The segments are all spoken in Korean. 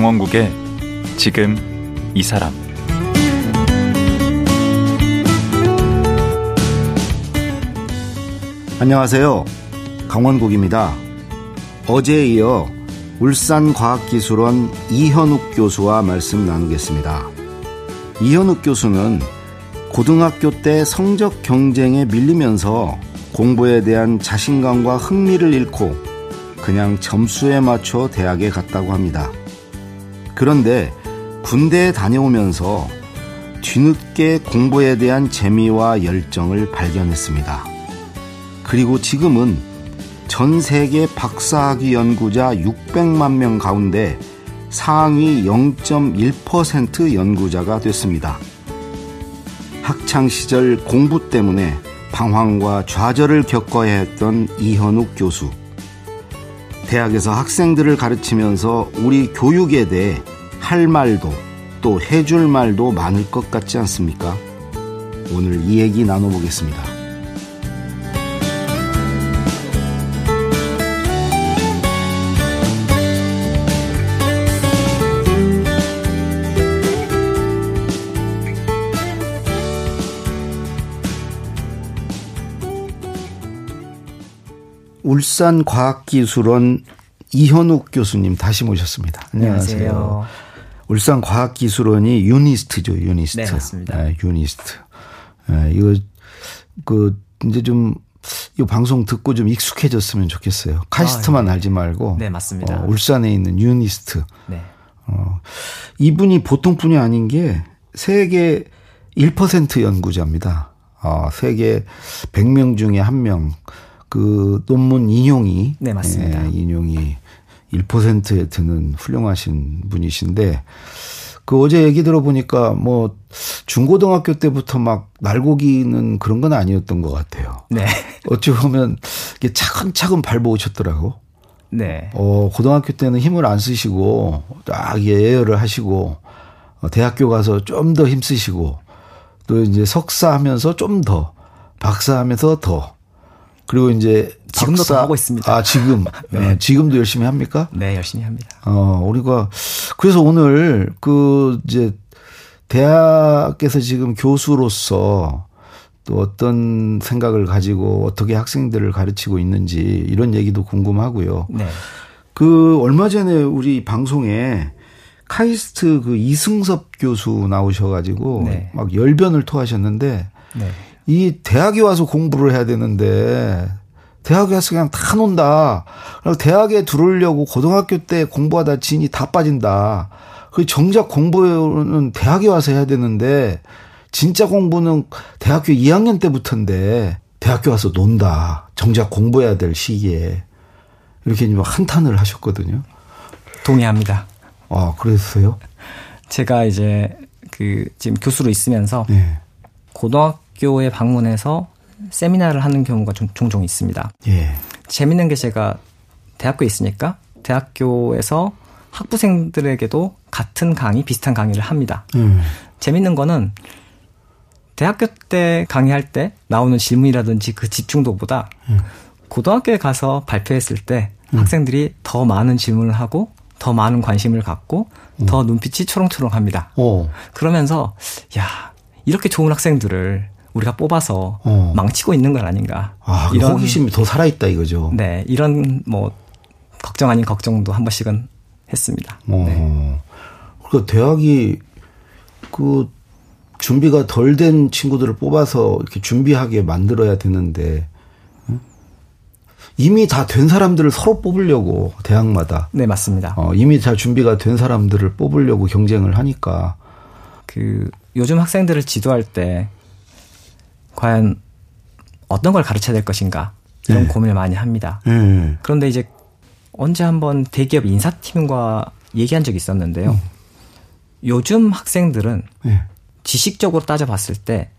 강원국의 지금 이 사람 안녕하세요. 강원국입니다. 어제에 이어 울산과학기술원 이현욱 교수와 말씀 나누겠습니다. 이현욱 교수는 고등학교 때 성적 경쟁에 밀리면서 공부에 대한 자신감과 흥미를 잃고 그냥 점수에 맞춰 대학에 갔다고 합니다. 그런데 군대에 다녀오면서 뒤늦게 공부에 대한 재미와 열정을 발견했습니다. 그리고 지금은 전 세계 박사학위 연구자 600만 명 가운데 상위 0.1% 연구자가 됐습니다. 학창 시절 공부 때문에 방황과 좌절을 겪어야 했던 이현욱 교수. 대학에서 학생들을 가르치면서 우리 교육에 대해 할 말도 또 해줄 말도 많을 것 같지 않습니까? 오늘 이 얘기 나눠보겠습니다. 울산과학기술원 이현욱 교수님 다시 모셨습니다. 안녕하세요. 안녕하세요. 울산과학기술원이 유니스트죠, 유니스트. 네, 맞습니다. 네, 유니스트. 네, 이거 그 이제 좀 이 방송 듣고 좀 익숙해졌으면 좋겠어요. 카이스트만 아, 네. 알지 말고. 네, 맞습니다. 어, 울산에 있는 유니스트. 네. 어, 이분이 보통 분이 아닌 게 세계 1% 연구자입니다. 어, 세계 100명 중에 1명. 그 논문 인용이 네, 맞습니다. 예, 인용이 1%에 드는 훌륭하신 분이신데 그 어제 얘기 들어보니까 뭐 중고등학교 때부터 막 날고기는 그런 건 아니었던 것 같아요. 네. 어찌 보면 이게 차근차근 밟아오셨더라고. 네. 어, 고등학교 때는 힘을 안 쓰시고 딱 예열을 하시고 어, 대학교 가서 좀 더 힘쓰시고 또 이제 석사 하면서 좀 더 박사 하면서 더 그리고 이제 지금도 박사, 더 하고 있습니다. 아 지금 네. 네. 지금도 열심히 합니까? 네, 열심히 합니다. 어 우리가 그래서 오늘 그 이제 대학에서 지금 교수로서 또 어떤 생각을 가지고 어떻게 학생들을 가르치고 있는지 이런 얘기도 궁금하고요. 네. 그 얼마 전에 우리 방송에 카이스트 그 이승섭 교수 나오셔가지고 네. 막 열변을 토하셨는데 네. 이 대학에 와서 공부를 해야 되는데 대학에 와서 그냥 다 논다. 그리고 대학에 들어오려고 고등학교 때 공부하다 진이 다 빠진다. 그 정작 공부는 대학에 와서 해야 되는데 진짜 공부는 대학교 2학년 때부터인데 대학교 와서 논다. 정작 공부해야 될 시기에 이렇게 한탄을 하셨거든요. 동의합니다. 아, 그랬어요? 제가 이제 그 지금 교수로 있으면서 네. 고등학교 학교에 방문해서 세미나를 하는 경우가 좀, 종종 있습니다. 예. 재밌는 게 제가 대학교에 있으니까 대학교에서 학부생들에게도 같은 강의, 비슷한 강의를 합니다. 음. 재밌는 거는 대학교 때 강의할 때 나오는 질문이라든지 그 집중도보다 음. 고등학교에 가서 발표했을 때 음. 학생들이 더 많은 질문을 하고 더 많은 관심을 갖고 음. 더 눈빛이 초롱초롱합니다. 오. 그러면서 야 이렇게 좋은 학생들을 우리가 뽑아서 어. 망치고 있는 건 아닌가. 아, 이런 호기심이 더 살아있다 이거죠. 네, 이런 뭐 걱정 아닌 걱정도 한 번씩은 했습니다. 어. 네. 그 대학이 그 준비가 덜 된 친구들을 뽑아서 이렇게 준비하게 만들어야 되는데 이미 다 된 사람들을 서로 뽑으려고 대학마다 네 맞습니다. 어, 이미 다 준비가 된 사람들을 뽑으려고 경쟁을 하니까 그 요즘 학생들을 지도할 때 과연 어떤 걸 가르쳐야 될 것인가 이런 네. 고민을 많이 합니다. 네. 그런데 이제 언제 한번 대기업 인사팀과 얘기한 적이 있었는데요. 음. 요즘 학생들은 네. 지식적으로 따져봤을 때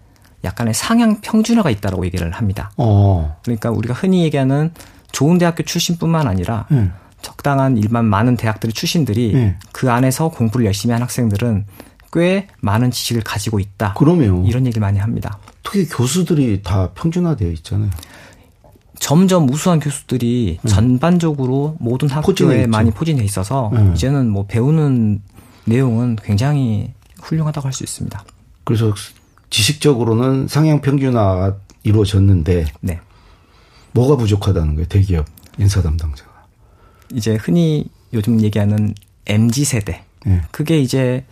약간의 상향 평준화가 있다라고 얘기를 합니다. 어. 그러니까 우리가 흔히 얘기하는 좋은 대학교 출신뿐만 아니라 네. 적당한 일반 많은 대학들의 출신들이 네. 그 안에서 공부를 열심히 한 학생들은 꽤 많은 지식을 가지고 있다. 그러면 이런 얘기를 많이 합니다. 특히 교수들이 다 평준화되어 있잖아요. 점점 우수한 교수들이 음. 전반적으로 모든 학교에 많이 포진해 있어서 음. 이제는 뭐 배우는 내용은 굉장히 훌륭하다고 할 수 있습니다. 그래서 지식적으로는 상향 평준화가 이루어졌는데 네. 뭐가 부족하다는 거예요 대기업 인사 담당자가 이제 흔히 요즘 얘기하는 mz 세대 네. 그게 이제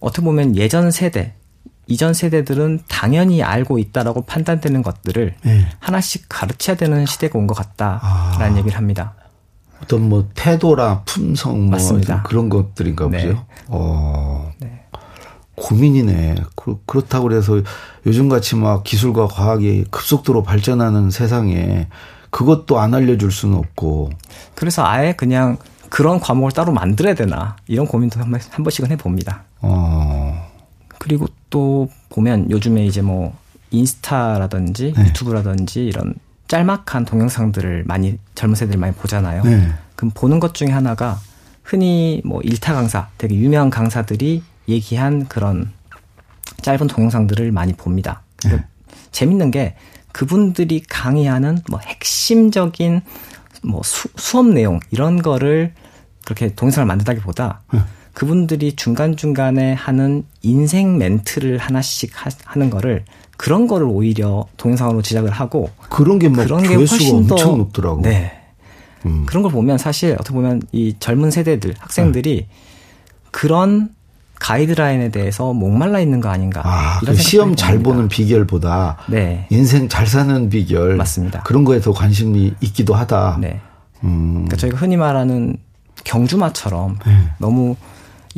어떻게 보면 예전 세대 이전 세대들은 당연히 알고 있다라고 판단되는 것들을 네. 하나씩 가르쳐야 되는 시대가 온 것 같다라는 아. 얘기를 합니다. 어떤 뭐 태도라 품성 뭐 맞습니다. 그런 것들인가 네. 보죠. 어. 네. 고민이네. 그, 그렇다고 그래서 요즘같이 막 기술과 과학이 급속도로 발전하는 세상에 그것도 안 알려줄 수는 없고. 그래서 아예 그냥 그런 과목을 따로 만들어야 되나 이런 고민도 한, 한 번씩은 해봅니다. 어. 그리고 또 보면 요즘에 이제 뭐 인스타라든지 네. 유튜브라든지 이런 짤막한 동영상들을 많이 젊은 세대들이 많이 보잖아요. 네. 그럼 보는 것 중에 하나가 흔히 뭐 일타 강사, 되게 유명한 강사들이 얘기한 그런 짧은 동영상들을 많이 봅니다. 네. 재밌는 게 그분들이 강의하는 뭐 핵심적인 뭐 수, 수업 내용 이런 거를 그렇게 동영상을 만든다기보다 네. 그분들이 중간중간에 하는 인생 멘트를 하나씩 하, 는 거를 그런 거를 오히려 동영상으로 제작을 하고 그런 게막 그런 게 훨씬 더 엄청 높더라고. 네. 음. 그런 걸 보면 사실 어떻게 보면 이 젊은 세대들 학생들이 네. 그런 가이드라인에 대해서 목말라 있는 거 아닌가. 아, 이런 시험 잘 보는 비결보다 네. 인생 잘 사는 비결 맞습니다. 그런 거에 더 관심이 있기도 하다. 네. 음. 그러니까 저희가 흔히 말하는 경주마처럼 네. 너무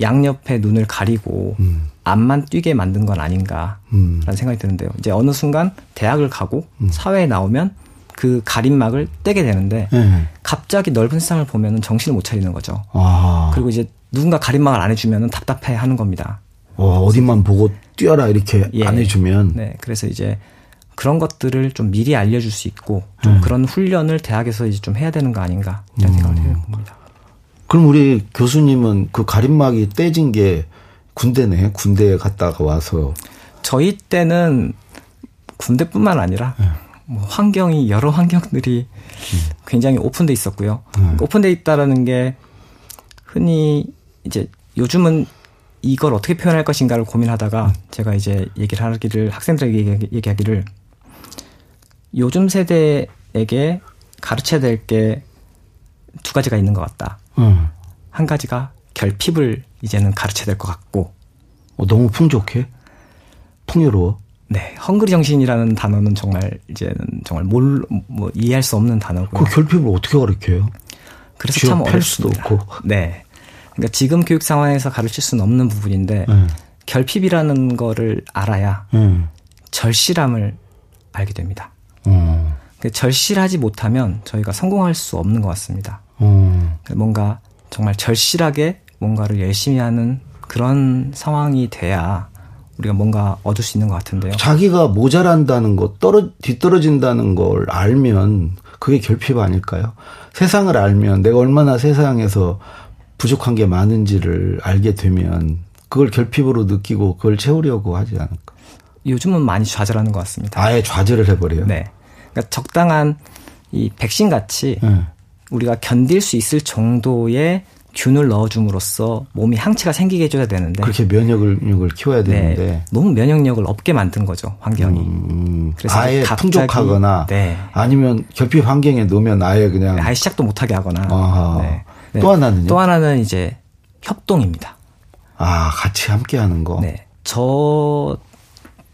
양옆에 눈을 가리고 음. 앞만 뛰게 만든 건 아닌가라는 음. 생각이 드는데요. 이제 어느 순간 대학을 가고 음. 사회에 나오면 그 가림막을 떼게 되는데 네. 갑자기 넓은 세상을 보면은 정신을 못 차리는 거죠. 아. 그리고 이제 누군가 가림막을 안 해주면은 답답해 하는 겁니다. 어, 어디만 보고 뛰어라 이렇게 예. 안 해주면. 네, 그래서 이제 그런 것들을 좀 미리 알려줄 수 있고 좀 음. 그런 훈련을 대학에서 이제 좀 해야 되는 거 아닌가 이런 생각을 음. 해봅니다. 그럼 우리 교수님은 그 가림막이 떼진 게 군대네. 군대에 갔다가 와서. 저희 때는 군대뿐만 아니라 네. 뭐 환경이 여러 환경들이 음. 굉장히 오픈돼 있었고요. 음. 오픈돼 있다라는 게 흔히 이제 요즘은 이걸 어떻게 표현할 것인가를 고민하다가 음. 제가 이제 얘기를 하기를 학생들에게 얘기하기를 요즘 세대에게 가르쳐야 될 게 두 가지가 있는 것 같다. 음. 한 가지가 결핍을 이제는 가르쳐야 될 것 같고. 어, 너무 풍족해? 풍요로워? 네, 헝그리 정신이라는 단어는 정말 이제는 정말 몰, 뭐 이해할 수 없는 단어고요. 그 결핍을 어떻게 가르쳐요? 그래서 참 어렵습니다. 수도 없고. 네. 그러니까 지금 교육 상황에서 가르칠 수는 없는 부분인데 네. 결핍이라는 거를 알아야 네. 절실함을 알게 됩니다. 음. 절실하지 못하면 저희가 성공할 수 없는 것 같습니다. 음. 뭔가 정말 절실하게 뭔가를 열심히 하는 그런 상황이 돼야 우리가 뭔가 얻을 수 있는 것 같은데요. 자기가 모자란다는 것, 떨어, 뒤떨어진다는 걸 알면 그게 결핍 아닐까요? 세상을 알면 내가 얼마나 세상에서 부족한 게 많은지를 알게 되면 그걸 결핍으로 느끼고 그걸 채우려고 하지 않을까? 요즘은 많이 좌절하는 것 같습니다. 아예 좌절을 해버려요? 네. 그러니까 적당한 이 백신 같이 네. 우리가 견딜 수 있을 정도의 균을 넣어줌으로써 몸이 항체가 생기게 해줘야 되는데 그렇게 면역력을 키워야 네. 되는데 네, 너무 면역력을 없게 만든 거죠 환경이. 음, 그래서 아예 풍족하거나 네. 아니면 결핍 환경에 놓으면 아예 그냥 아예 시작도 못하게 하거나. 네. 네. 또 하나는요? 또 하나는 이제 협동입니다. 아 같이 함께하는 거. 네. 저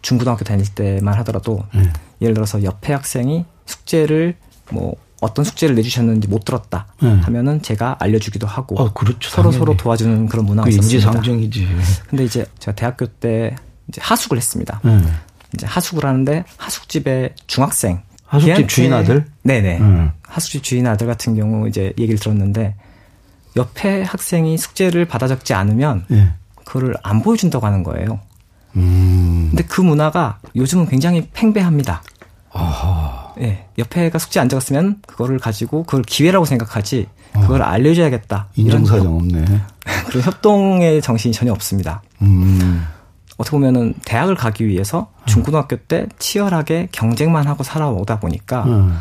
중고등학교 다닐 때만 하더라도 네. 예를 들어서 옆에 학생이 숙제를 뭐 어떤 숙제를 내주셨는지 못 들었다 네. 하면은 제가 알려주기도 하고 아, 그렇죠, 서로 당연히. 서로 도와주는 그런 문화가 그 있었습니다. 인지상정이지. 근데 이제 제가 대학교 때 이제 하숙을 했습니다. 네. 이제 하숙을 하는데 하숙집에 중학생 하숙집 주인 아들? 네네. 음. 하숙집 주인 아들 같은 경우 이제 얘기를 들었는데 옆에 학생이 숙제를 받아 적지 않으면 네. 그거를 안 보여준다고 하는 거예요. 음. 근데 그 문화가 요즘은 굉장히 팽배합니다. 아하. 예, 옆에가 숙제 안 적었으면 그거를 가지고 그걸 기회라고 생각하지 그걸 아. 알려줘야겠다. 인정사정 없네. 그런 협동의 정신이 전혀 없습니다. 음. 어떻게 보면은 대학을 가기 위해서 중고등학교 때 치열하게 경쟁만 하고 살아오다 보니까 음.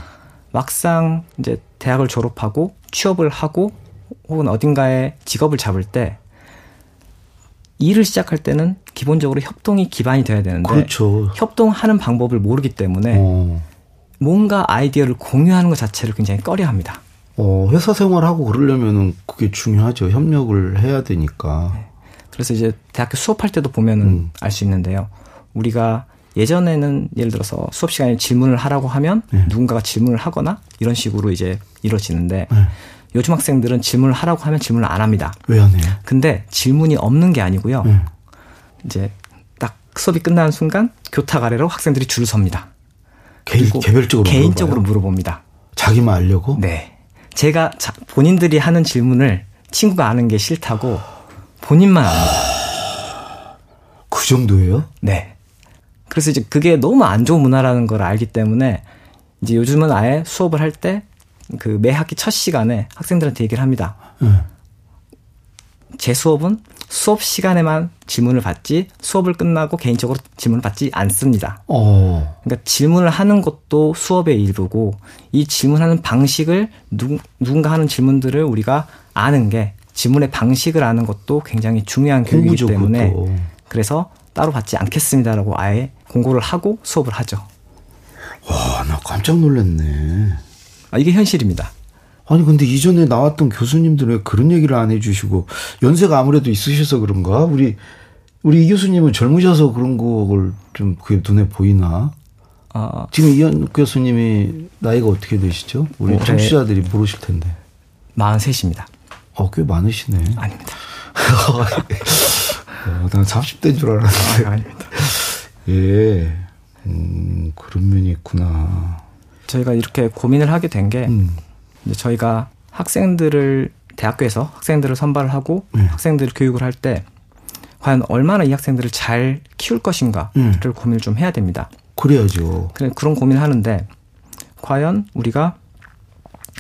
막상 이제 대학을 졸업하고 취업을 하고 혹은 어딘가에 직업을 잡을 때 일을 시작할 때는 기본적으로 협동이 기반이 돼야 되는데 그렇죠. 협동하는 방법을 모르기 때문에 어. 뭔가 아이디어를 공유하는 것 자체를 굉장히 꺼려 합니다. 어, 회사 생활하고 그러려면은 그게 중요하죠. 협력을 해야 되니까. 네. 그래서 이제 대학교 수업할 때도 보면은 음. 알수 있는데요. 우리가 예전에는 예를 들어서 수업 시간에 질문을 하라고 하면 네. 누군가가 질문을 하거나 이런 식으로 이제 이루어지는데 네. 요즘 학생들은 질문을 하라고 하면 질문을 안 합니다. 왜 안 해요? 근데 질문이 없는 게 아니고요. 네. 이제 딱 수업이 끝나는 순간 교탁 아래로 학생들이 줄을 섭니다. 개, 개별적으로 개인적으로 물어봐요? 물어봅니다. 자기만 알려고? 네. 제가 자, 본인들이 하는 질문을 친구가 아는 게 싫다고 본인만 압니다. 그 정도예요? 네. 그래서 이제 그게 너무 안 좋은 문화라는 걸 알기 때문에 이제 요즘은 아예 수업을 할 때 그 매 학기 첫 시간에 학생들한테 얘기를 합니다. 음. 제 수업은 수업 시간에만 질문을 받지 수업을 끝나고 개인적으로 질문을 받지 않습니다. 어. 그러니까 질문을 하는 것도 수업의 일부고 이 질문하는 방식을 누, 누군가 하는 질문들을 우리가 아는 게 질문의 방식을 아는 것도 굉장히 중요한 교육이기 때문에 그것도. 그래서 따로 받지 않겠습니다라고 아예 공고를 하고 수업을 하죠. 와, 나 깜짝 놀랐네. 아, 이게 현실입니다. 아니 근데 이전에 나왔던 교수님들 왜 그런 얘기를 안 해주시고 연세가 아무래도 있으셔서 그런가? 우리 우리 이 교수님은 젊으셔서 그런 거를 좀 그게 눈에 보이나? 아, 지금 이현 교수님이 나이가 어떻게 되시죠? 우리 청취자들이 모르실 텐데. 43입니다. 어, 꽤 많으시네. 아닙니다. 어, 난 30대인 줄 알았는데. 아, 아닙니다. 예. 음, 그런 면이 있구나. 저희가 이렇게 고민을 하게 된게 음. 이제 저희가 학생들을 대학교에서 학생들을 선발을 하고 네. 학생들을 교육을 할 때 과연 얼마나 이 학생들을 잘 키울 것인가를 네. 고민을 좀 해야 됩니다. 그래야죠. 그런 고민을 하는데 과연 우리가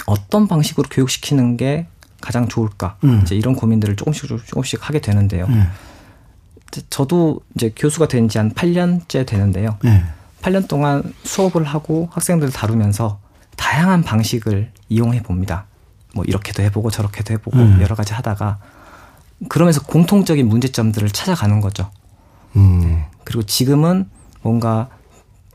어떤 방식으로 교육시키는 게 가장 좋을까? 음. 이제 이런 고민들을 조금씩 조금씩 하게 되는데요. 음. 저도 이제 교수가 된 지 한 8년째 되는데요. 네. 8년 동안 수업을 하고 학생들을 다루면서 다양한 방식을 이용해 봅니다. 뭐 이렇게도 해보고 저렇게도 해보고 음. 여러 가지 하다가 그러면서 공통적인 문제점들을 찾아가는 거죠. 음. 네. 그리고 지금은 뭔가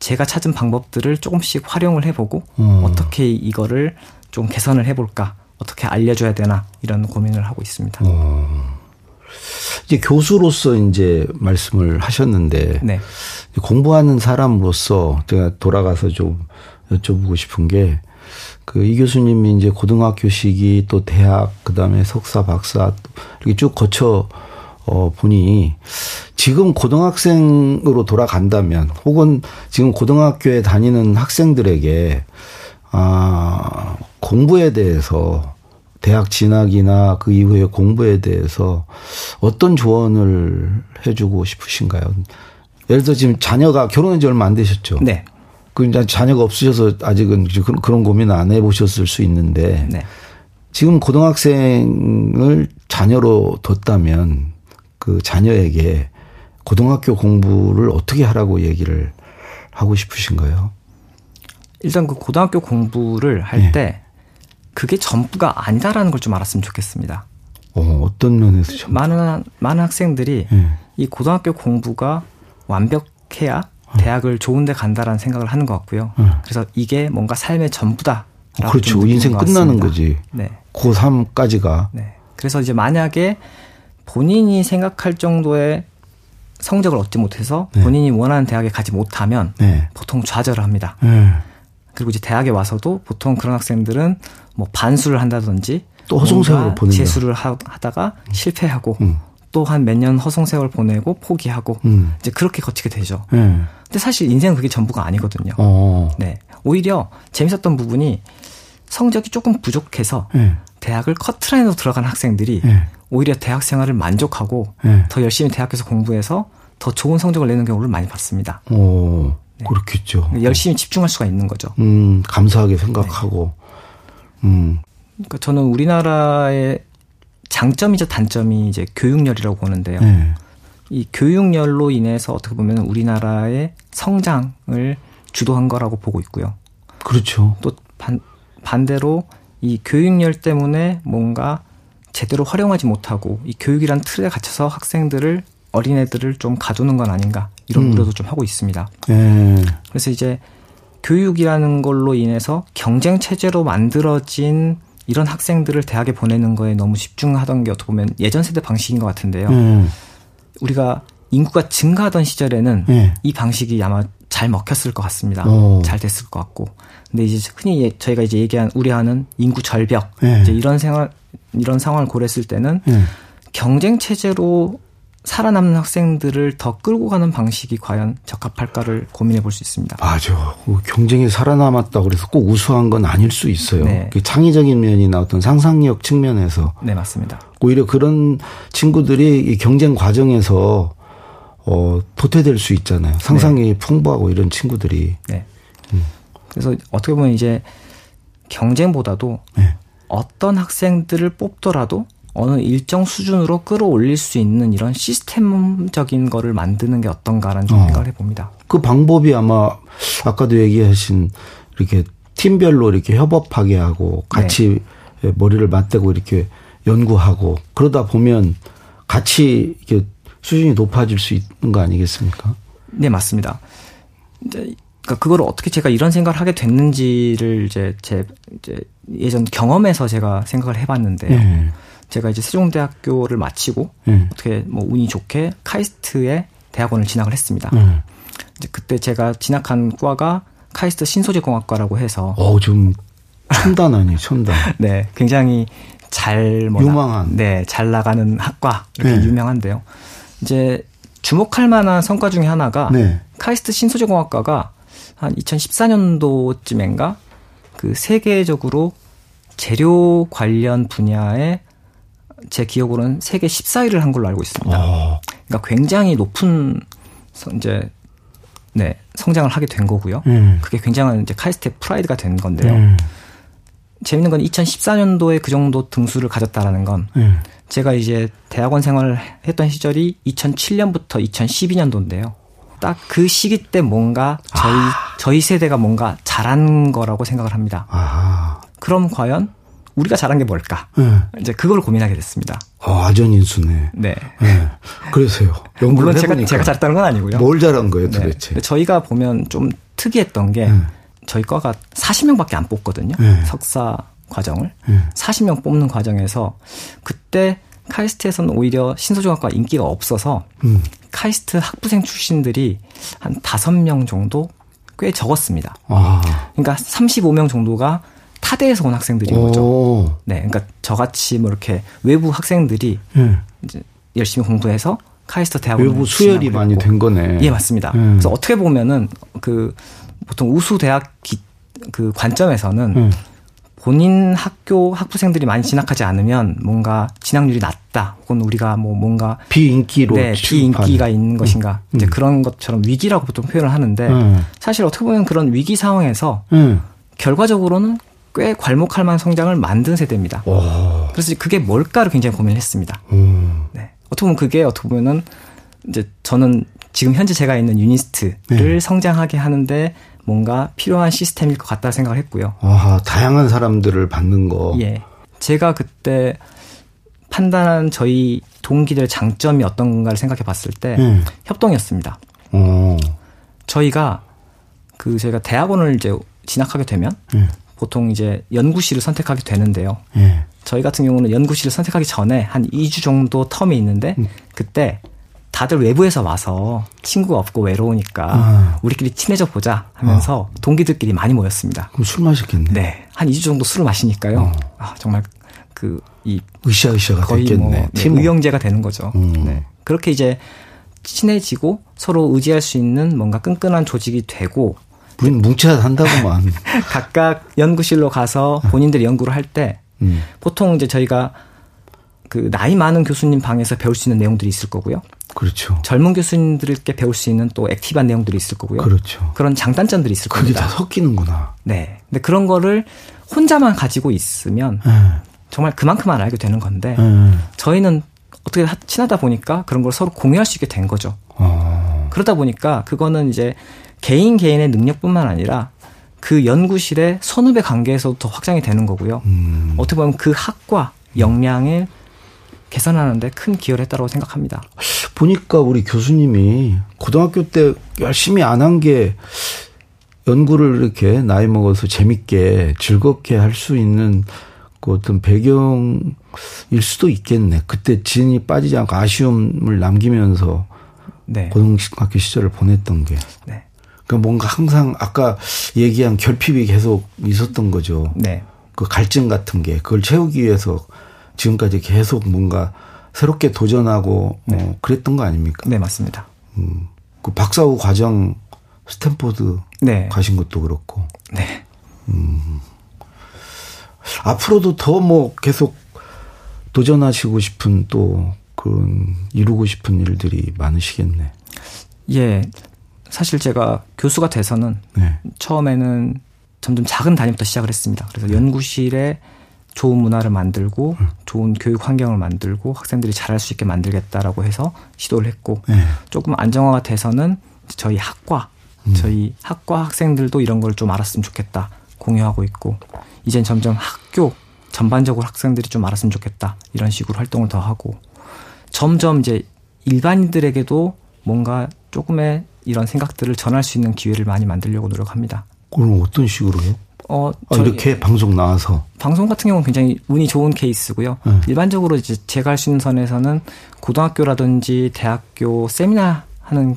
제가 찾은 방법들을 조금씩 활용을 해보고 음. 어떻게 이거를 좀 개선을 해볼까 어떻게 알려줘야 되나 이런 고민을 하고 있습니다. 어. 이제 교수로서 이제 말씀을 하셨는데 네. 공부하는 사람으로서 제가 돌아가서 좀 여쭤보고 싶은 게 그 이 교수님이 이제 고등학교 시기 또 대학 그 다음에 석사 박사 이렇게 쭉 거쳐 어 보니 지금 고등학생으로 돌아간다면 혹은 지금 고등학교에 다니는 학생들에게 아 공부에 대해서 대학 진학이나 그 이후의 공부에 대해서 어떤 조언을 해주고 싶으신가요? 예를 들어 지금 자녀가 결혼한 지 얼마 안 되셨죠? 네. 그 이제 자녀가 없으셔서 아직은 그런 고민 안 해보셨을 수 있는데 네. 지금 고등학생을 자녀로 뒀다면 그 자녀에게 고등학교 공부를 어떻게 하라고 얘기를 하고 싶으신가요? 일단 그 고등학교 공부를 할때 네. 그게 전부가 아니다라는 걸 좀 알았으면 좋겠습니다. 어, 어떤 면에서 전부? 많은 많은 학생들이 네. 이 고등학교 공부가 완벽해야 대학을 좋은데 간다라는 생각을 하는 것 같고요. 네. 그래서 이게 뭔가 삶의 전부다. 어, 그렇죠. 인생 끝나는 거지. 네. 고3까지가. 네. 그래서 이제 만약에 본인이 생각할 정도의 성적을 얻지 못해서 네. 본인이 원하는 대학에 가지 못하면 네. 보통 좌절을 합니다. 네. 그리고 이제 대학에 와서도 보통 그런 학생들은 뭐 반수를 한다든지 또 허송세월을 보내고 재수를 하 다가 음. 실패하고 음. 또 한 몇 년 허송 세월 보내고 포기하고 음. 이제 그렇게 거치게 되죠. 네. 근데 사실 인생은 그게 전부가 아니거든요. 어. 네. 오히려 재밌었던 부분이 성적이 조금 부족해서 네. 대학을 커트라인으로 들어간 학생들이 네. 오히려 대학 생활을 만족하고 네. 더 열심히 대학에서 공부해서 더 좋은 성적을 내는 경우를 많이 봤습니다. 오, 네. 그렇겠죠. 열심히 집중할 수가 있는 거죠. 음, 감사하게 생각하고. 네. 음. 그러니까 저는 우리나라의 장점이자 단점이 이제 교육열이라고 보는데요. 네. 이 교육열로 인해서 어떻게 보면 우리나라의 성장을 주도한 거라고 보고 있고요. 그렇죠. 또 반, 반대로 이 교육열 때문에 뭔가 제대로 활용하지 못하고 이 교육이란 틀에 갇혀서 학생들을 어린애들을 좀 가두는 건 아닌가 이런 음. 우려도 좀 하고 있습니다. 네. 그래서 이제 교육이라는 걸로 인해서 경쟁 체제로 만들어진 이런 학생들을 대학에 보내는 거에 너무 집중하던 게 어떻게 보면 예전 세대 방식인 것 같은데요. 음. 우리가 인구가 증가하던 시절에는 네. 이 방식이 아마 잘 먹혔을 것 같습니다. 오. 잘 됐을 것 같고. 근데 이제 흔히 예, 저희가 이제 얘기한 우려하는 인구 절벽 네. 이제 이런 생활 이런 상황을 고려했을 때는 네. 경쟁 체제로 살아남는 학생들을 더 끌고 가는 방식이 과연 적합할까를 고민해 볼 수 있습니다. 맞아. 그 경쟁에 살아남았다 그래서 꼭 우수한 건 아닐 수 있어요. 네. 창의적인 면이나 어떤 상상력 측면에서. 네, 맞습니다. 오히려 그런 친구들이 이 경쟁 과정에서 어, 도태될 수 있잖아요. 상상이 네. 풍부하고 이런 친구들이. 네. 음. 그래서 어떻게 보면 이제 경쟁보다도 네. 어떤 학생들을 뽑더라도 어느 일정 수준으로 끌어올릴 수 있는 이런 시스템적인 거를 만드는 게 어떤가라는 좀 어. 생각을 해봅니다. 그 방법이 아마 아까도 얘기하신 이렇게 팀별로 이렇게 협업하게 하고 같이 네. 머리를 맞대고 이렇게 연구하고 그러다 보면 같이 이렇게 수준이 높아질 수 있는 거 아니겠습니까? 네, 맞습니다. 이제 그러니까 그걸 어떻게 제가 이런 생각을 하게 됐는지를 이제 제 이제 예전 경험에서 제가 생각을 해봤는데요. 네. 제가 이제 세종대학교를 마치고 네. 어떻게 뭐 운이 좋게 카이스트에 대학원을 진학을 했습니다. 네. 이제 그때 제가 진학한 과가 카이스트 신소재공학과라고 해서 어좀 첨단 아니 첨단. 네, 굉장히 잘 뭐, 유망한 네, 잘 나가는 학과 이렇게 네. 유명한데요. 이제 주목할 만한 성과 중에 하나가 네. 카이스트 신소재공학과가 한 2014년도쯤인가 그 세계적으로 재료 관련 분야에 제 기억으로는 세계 14위를 한 걸로 알고 있습니다. 어. 그러니까 굉장히 높은 이제 네 성장을 하게 된 거고요. 음. 그게 굉장한 이제 카이스트의 프라이드가 된 건데요. 음. 재밌는 건 2014년도에 그 정도 등수를 가졌다라는 건 음. 제가 이제 대학원 생활을 했던 시절이 2007년부터 2012년도인데요. 딱 그 시기 때 뭔가 저희 아. 저희 세대가 뭔가 잘한 거라고 생각을 합니다. 아. 그럼 과연 우리가 잘한 게 뭘까? 네. 이제 그걸 고민하게 됐습니다. 아, 아전인수네. 네. 네. 그래서요. 물론 제가, 제가 잘했다는 건 아니고요. 뭘 잘한 거예요, 네. 도대체? 네. 저희가 보면 좀 특이했던 게 네. 저희 과가 40명밖에 안 뽑거든요. 네. 석사 과정을. 40명 뽑는 과정에서 그때 카이스트에서는 오히려 신소중학과 인기가 없어서 음. 카이스트 학부생 출신들이 한 5명 정도 꽤 적었습니다. 아. 그러니까 35명 정도가 타대에서 온 학생들인 거죠. 네, 그러니까 저같이 뭐 이렇게 외부 학생들이 네. 이제 열심히 공부해서 카이스트 대학원 외부 수혈이 많이 된 거네. 예, 맞습니다. 네. 그래서 어떻게 보면은 그 보통 우수 대학 기, 그 관점에서는 네. 본인 학교 학부생들이 많이 진학하지 않으면 뭔가 진학률이 낮다. 혹은 우리가 뭐 뭔가 비인기로 네, 비인기가 있는 것인가. 음. 이제 그런 것처럼 위기라고 보통 표현을 하는데 음. 사실 어떻게 보면 그런 위기 상황에서 음. 결과적으로는 꽤 괄목할 만한 성장을 만든 세대입니다. 와. 그래서 그게 뭘까를 굉장히 고민을 했습니다. 음. 네. 어떻게 보면 그게 어떻게 보면은 이제 저는 지금 현재 제가 있는 유니스트를 네. 성장하게 하는데 뭔가 필요한 시스템일 것 같다 생각을 했고요. 아, 다양한 사람들을 받는 거. 예. 제가 그때 판단한 저희 동기들의 장점이 어떤 건가를 생각해 봤을 때 음. 협동이었습니다. 오. 저희가 그 저희가 대학원을 이제 진학하게 되면 음. 보통 이제 연구실을 선택하게 되는데요. 예. 저희 같은 경우는 연구실을 선택하기 전에 한 2주 정도 텀이 있는데 음. 그때 다들 외부에서 와서 친구가 없고 외로우니까 아. 우리끼리 친해져 보자 하면서 아. 동기들끼리 많이 모였습니다. 그럼 술 마셨겠네. 네. 한 2주 정도 술을 마시니까요. 어. 아, 정말 그 이 으쌰으쌰가 거의 됐겠네. 뭐 네, 의형제가 되는 거죠. 음. 네. 그렇게 이제 친해지고 서로 의지할 수 있는 뭔가 끈끈한 조직이 되고 우리는 뭉쳐야 한다고만. 각각 연구실로 가서 본인들이 연구를 할때 음. 보통 이제 저희가 그 나이 많은 교수님 방에서 배울 수 있는 내용들이 있을 거고요. 그렇죠. 젊은 교수님들께 배울 수 있는 또 액티브한 내용들이 있을 거고요. 그렇죠. 그런 장단점들이 있을 그게 겁니다. 그게 다 섞이는구나. 네. 근데 그런 거를 혼자만 가지고 있으면 네. 정말 그만큼만 알게 되는 건데 네. 저희는 어떻게 친하다 보니까 그런 걸 서로 공유할 수 있게 된 거죠. 어. 그러다 보니까 그거는 이제 개인 개인의 능력뿐만 아니라 그 연구실의 선후배 관계에서 더 확장이 되는 거고요. 음. 어떻게 보면 그 학과 역량을 개선하는데 큰 기여를 했다고 생각합니다. 보니까 우리 교수님이 고등학교 때 열심히 안 한 게 연구를 이렇게 나이 먹어서 재밌게 즐겁게 할 수 있는 그 어떤 배경일 수도 있겠네. 그때 진이 빠지지 않고 아쉬움을 남기면서 네. 고등학교 시절을 보냈던 게. 네. 그 뭔가 항상 아까 얘기한 결핍이 계속 있었던 거죠. 네. 그 갈증 같은 게 그걸 채우기 위해서 지금까지 계속 뭔가 새롭게 도전하고 네. 어, 그랬던 거 아닙니까? 네, 맞습니다. 음. 그 박사 후 과정 스탠포드 네. 가신 것도 그렇고. 네. 음. 앞으로도 더 뭐 계속 도전하시고 싶은 또 그런 이루고 싶은 일들이 많으시겠네. 예. 사실 제가 교수가 돼서는 네. 처음에는 점점 작은 단위부터 시작을 했습니다. 그래서 네. 연구실에 좋은 문화를 만들고 음. 좋은 교육 환경을 만들고 학생들이 잘할 수 있게 만들겠다라고 해서 시도를 했고 네. 조금 안정화가 돼서는 저희 학과 음. 저희 학과 학생들도 이런 걸 좀 알았으면 좋겠다 공유하고 있고 이젠 점점 학교 전반적으로 학생들이 좀 알았으면 좋겠다 이런 식으로 활동을 더 하고 점점 이제 일반인들에게도 뭔가 조금의 이런 생각들을 전할 수 있는 기회를 많이 만들려고 노력합니다. 그럼 어떤 식으로요? 어, 아, 이렇게 방송 나와서 방송 같은 경우는 굉장히 운이 좋은 케이스고요. 네. 일반적으로 이제 제가 할 수 있는 선에서는 고등학교라든지 대학교 세미나 하는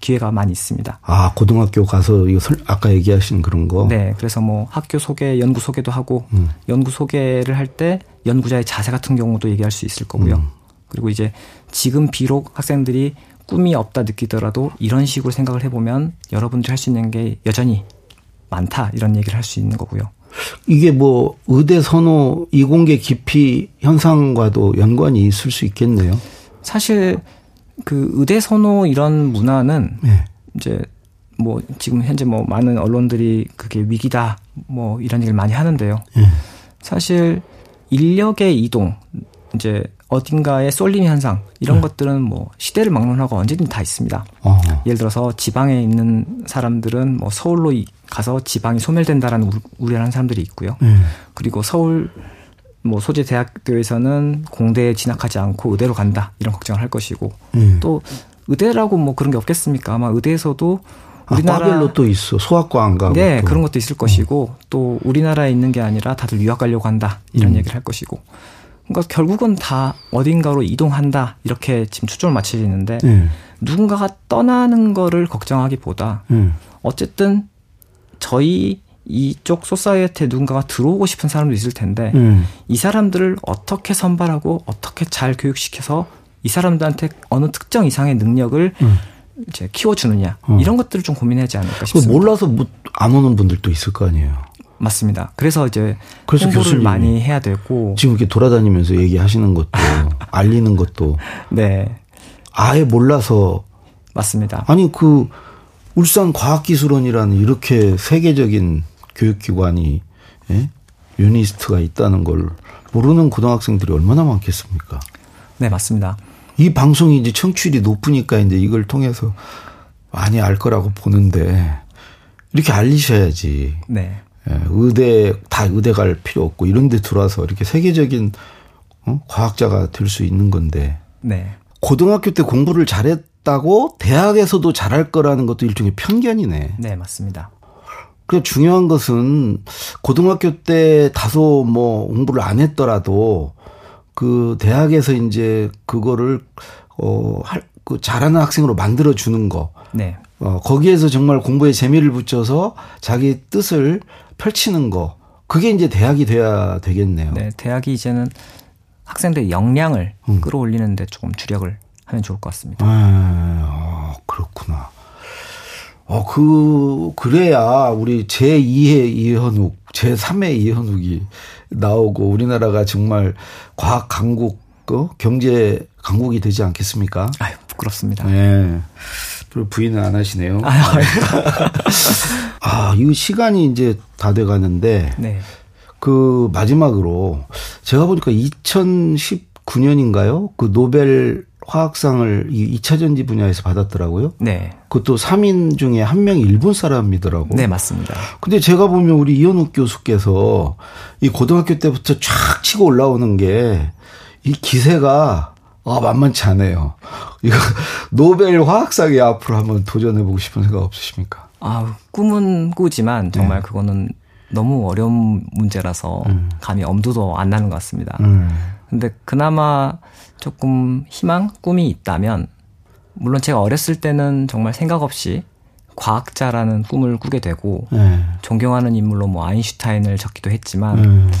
기회가 많이 있습니다. 아, 고등학교 가서 이거 설, 아까 얘기하신 그런 거? 네. 그래서 뭐 학교 소개, 연구 소개도 하고, 음. 연구 소개를 할 때 연구자의 자세 같은 경우도 얘기할 수 있을 거고요. 음. 그리고 이제 지금 비록 학생들이 꿈이 없다 느끼더라도 이런 식으로 생각을 해보면 여러분들이 할 수 있는 게 여전히 많다 이런 얘기를 할 수 있는 거고요. 이게 뭐 의대 선호 이공계 기피 현상과도 연관이 있을 수 있겠네요. 사실 그 의대 선호 이런 문화는 네. 이제 뭐 지금 현재 뭐 많은 언론들이 그게 위기다 뭐 이런 얘기를 많이 하는데요. 네. 사실 인력의 이동 이제 어딘가의 쏠림 현상 이런 네. 것들은 뭐 시대를 막론하고 언제든지 다 있습니다. 어. 예를 들어서 지방에 있는 사람들은 뭐 서울로 가서 지방이 소멸된다라는 우려를 하는 사람들이 있고요. 네. 그리고 서울 뭐 소재 대학교에서는 공대에 진학하지 않고 의대로 간다 이런 걱정을 할 것이고 네. 또 의대라고 뭐 그런 게 없겠습니까? 아마 의대에서도 아, 우리나라 과별로 또 있어 소아과 안 가고 네 또. 그런 것도 있을 것이고 음. 또 우리나라에 있는 게 아니라 다들 유학 가려고 한다 이런 음. 얘기를 할 것이고 그러니까 결국은 다 어딘가로 이동한다 이렇게 지금 초점을 맞춰지는데 네. 누군가가 떠나는 거를 걱정하기보다 네. 어쨌든 저희 이쪽 소사이어티에 누군가가 들어오고 싶은 사람도 있을 텐데 네. 이 사람들을 어떻게 선발하고 어떻게 잘 교육시켜서 이 사람들한테 어느 특정 이상의 능력을 음. 이제 키워주느냐 어. 이런 것들을 좀 고민하지 않을까 싶습니다. 몰라서 안 오는 분들도 있을 거 아니에요. 맞습니다. 그래서 이제 그래서 홍보를 많이 해야 되고 지금 이렇게 돌아다니면서 얘기하시는 것도 알리는 것도 네 아예 몰라서 맞습니다. 아니 그 울산 과학기술원이라는 이렇게 세계적인 교육기관이 예? 유니스트가 있다는 걸 모르는 고등학생들이 얼마나 많겠습니까? 네 맞습니다. 이 방송이 이제 청취율이 높으니까 이제 이걸 통해서 많이 알 거라고 보는데 이렇게 알리셔야지. 네. 예, 의대 다 의대 갈 필요 없고 이런 데 들어와서 이렇게 세계적인 어? 과학자가 될 수 있는 건데. 네. 고등학교 때 공부를 잘했다고 대학에서도 잘할 거라는 것도 일종의 편견이네. 네, 맞습니다. 그 중요한 것은 고등학교 때 다소 뭐 공부를 안 했더라도 그 대학에서 이제 그거를 어할그 잘하는 학생으로 만들어 주는 거. 네. 어 거기에서 정말 공부에 재미를 붙여서 자기 뜻을 펼치는 거 그게 이제 대학이 돼야 되겠네요. 네, 대학이 이제는 학생들의 역량을 음. 끌어올리는데 조금 주력을 하면 좋을 것 같습니다. 아, 그렇구나. 어, 그, 그래야 우리 제2의 이현욱, 제3의 이현욱이 나오고 우리나라가 정말 과학 강국, 어? 경제 강국이 되지 않겠습니까? 아유, 부끄럽습니다. 네. 부인은 안 하시네요. 아, 아, 이 시간이 이제 다 돼 가는데. 네. 그 마지막으로 제가 보니까 2019년인가요? 그 노벨 화학상을 이 2차 전지 분야에서 받았더라고요. 네. 그것도 3인 중에 한 명이 일본 사람이더라고. 네, 맞습니다. 근데 제가 보면 우리 이현욱 교수께서 이 고등학교 때부터 쫙 치고 올라오는 게 이 기세가 아, 만만치 않아요. 이거 노벨 화학상에 앞으로 한번 도전해 보고 싶은 생각 없으십니까? 아, 꿈은 꾸지만 정말 네. 그거는 너무 어려운 문제라서 음. 감히 엄두도 안 나는 것 같습니다. 음. 근데 그나마 조금 희망, 꿈이 있다면 물론 제가 어렸을 때는 정말 생각 없이 과학자라는 꿈을 꾸게 되고 네. 존경하는 인물로 뭐 아인슈타인을 적기도 했지만 음.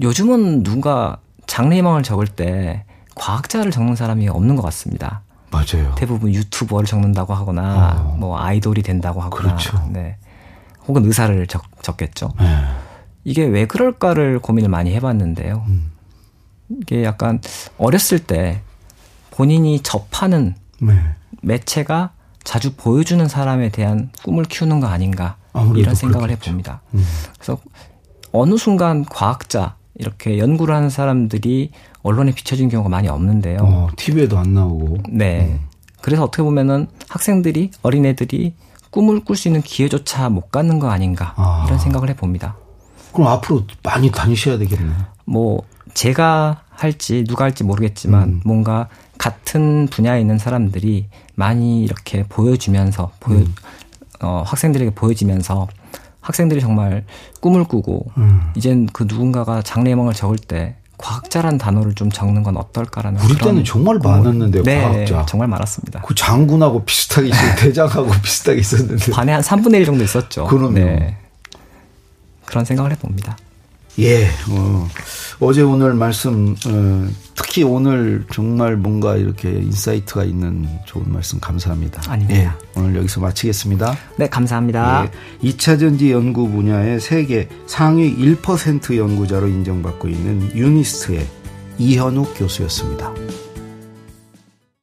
요즘은 누가 장래희망을 적을 때 과학자를 적는 사람이 없는 것 같습니다. 맞아요. 대부분 유튜버를 적는다고 하거나 어. 뭐 아이돌이 된다고 하거나 그렇죠. 네. 혹은 의사를 적, 적겠죠. 네. 이게 왜 그럴까를 고민을 많이 해봤는데요. 음. 이게 약간 어렸을 때 본인이 접하는 네. 매체가 자주 보여주는 사람에 대한 꿈을 키우는 거 아닌가 이런 생각을 그렇겠죠. 해봅니다. 음. 그래서 어느 순간 과학자 이렇게 연구를 하는 사람들이 언론에 비춰진 경우가 많이 없는데요. 어, TV에도 안 나오고. 네. 음. 그래서 어떻게 보면은 학생들이 어린애들이 꿈을 꿀 수 있는 기회조차 못 갖는 거 아닌가 아. 이런 생각을 해봅니다. 그럼 앞으로 많이 다니셔야 되겠네요. 뭐 제가 할지 누가 할지 모르겠지만 음. 뭔가 같은 분야에 있는 사람들이 많이 이렇게 보여주면서 보여 음. 어, 학생들에게 보여지면서 학생들이 정말 꿈을 꾸고 음. 이젠 그 누군가가 장래희망을 적을 때 과학자란 단어를 좀 적는 건 어떨까라는 우리 때는 정말 많았는데 네, 과학자 정말 많았습니다. 그 장군하고 비슷하게 대장하고 비슷하게 있었는데 반에 한 3분의 1 정도 있었죠. 그럼요. 네. 그런 생각을 해봅니다. 예, 어, 어제 오늘 말씀, 어, 특히 오늘 정말 뭔가 이렇게 insight가 있는 좋은 말씀 감사합니다. 아닙니다. 예, 오늘 여기서 마치겠습니다. 네, 감사합니다. 예, 2차 전지 연구 분야의 세계 상위 1% 연구자로 인정받고 있는 유니스트의 이현욱 교수였습니다.